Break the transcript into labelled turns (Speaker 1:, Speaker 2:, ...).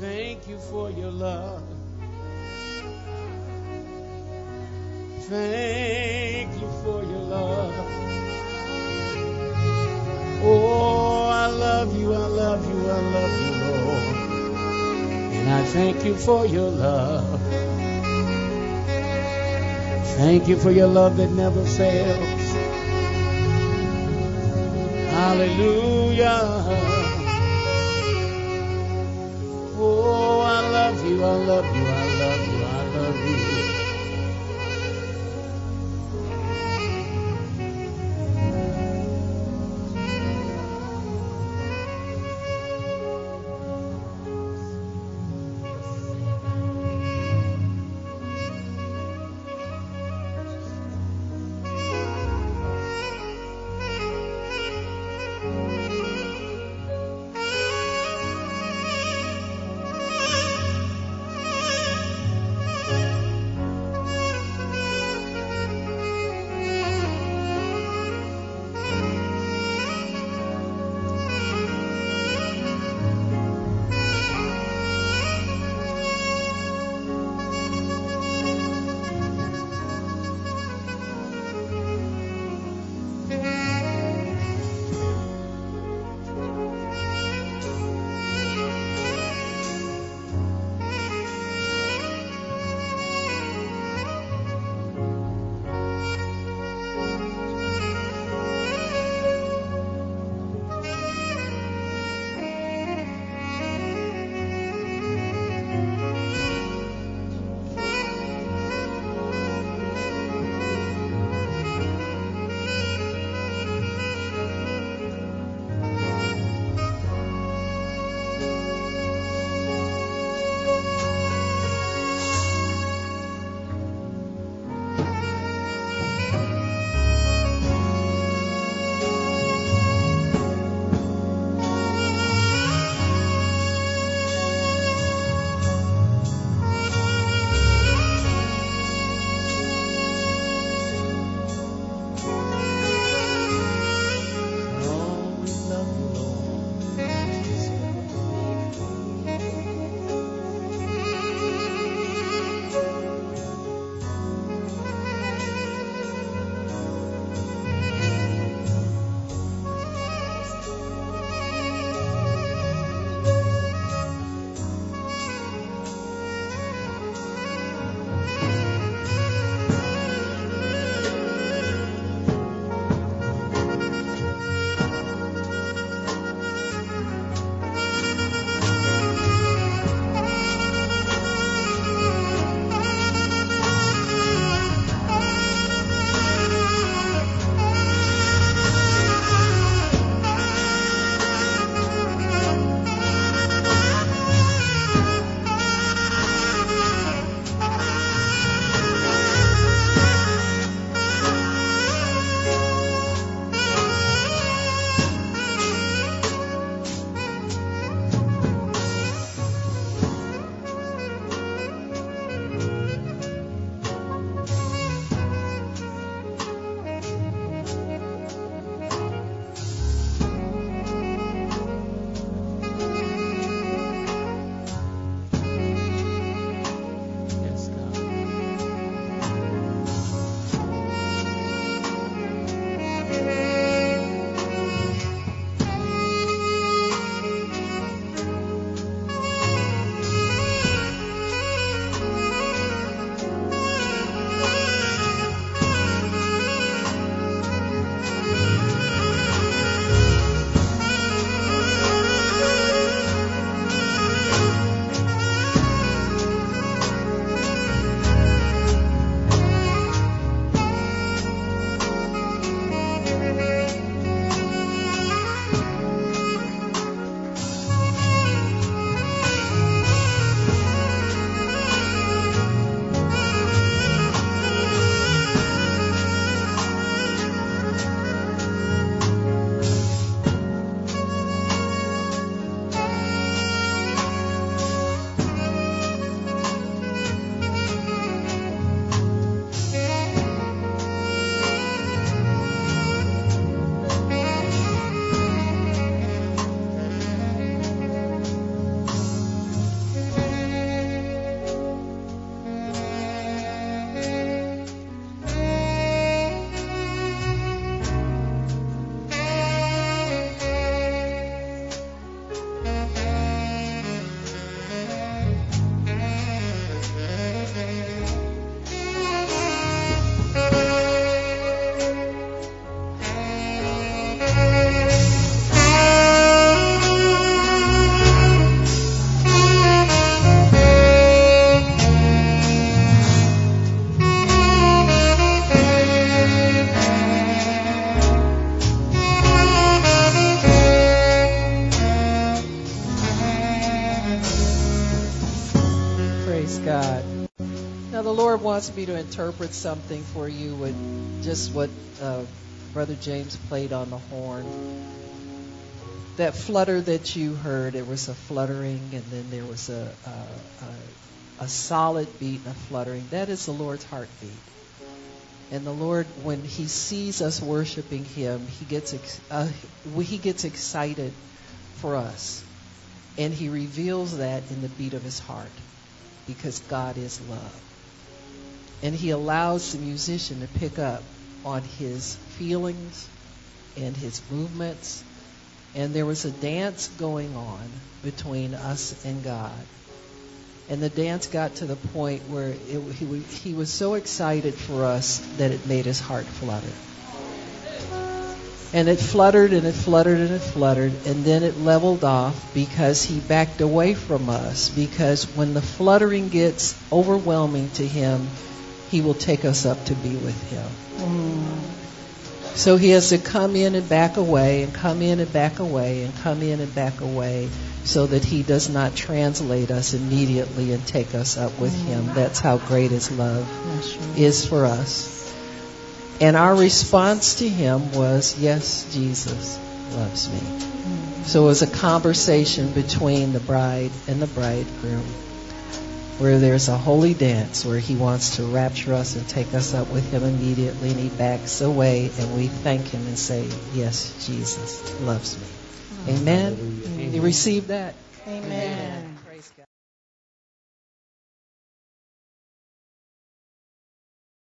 Speaker 1: Thank you for your love. Thank you for your love. Oh, I love you, I love you, I love you, Lord. And I thank you for your love. Thank you for your love that never fails. Hallelujah. Oh, I love you, I love you, I love you, I love you.
Speaker 2: Wants me to interpret something for you with just what uh, Brother James played on the horn. That flutter that you heard, it was a fluttering, and then there was a, a, a, a solid beat and a fluttering. That is the Lord's heartbeat. And the Lord, when He sees us worshiping Him, He gets ex- uh, He gets excited for us, and He reveals that in the beat of His heart, because God is love, and He allows the musician to pick up on His feelings and His movements, and there was a dance going on between us and God. And the dance got to the point where it, he, he was so excited for us that it made his heart flutter. And it fluttered and it fluttered and it fluttered, and then it leveled off because he backed away from us. Because when the fluttering gets overwhelming to him, he will take us up to be with him. Mm. So he has to come in and back away, and come in and back away, and come in and back away so that he does not translate us immediately and take us up with him. That's how great his love is for us. And our response to him was, Yes, Jesus loves me. So it was a conversation between the bride and the bridegroom where there's a holy dance where he wants to rapture us and take us up with him immediately and he backs away and we thank him and say, Yes, Jesus loves me. Amen. You receive that?
Speaker 3: Amen.